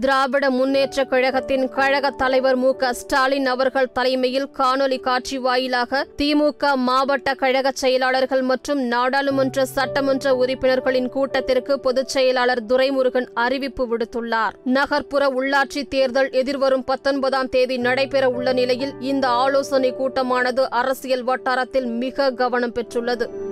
திராவிட முன்னேற்ற கழகத்தின் கழக தலைவர் மு க ஸ்டாலின் அவர்கள் தலைமையில் காணொலி காட்சி வாயிலாக திமுக மாவட்ட கழக செயலாளர்கள் மற்றும் நாடாளுமன்ற சட்டமன்ற உறுப்பினர்களின் கூட்டத்திற்கு பொதுச் செயலாளர் துரைமுருகன் அறிவிப்பு விடுத்துள்ளார். நகர்ப்புற உள்ளாட்சி தேர்தல் எதிர்வரும் பத்தொன்பதாம் தேதி நடைபெற உள்ள நிலையில் இந்த ஆலோசனை கூட்டமானது அரசியல் வட்டாரத்தில் மிக கவனம் பெற்றுள்ளது.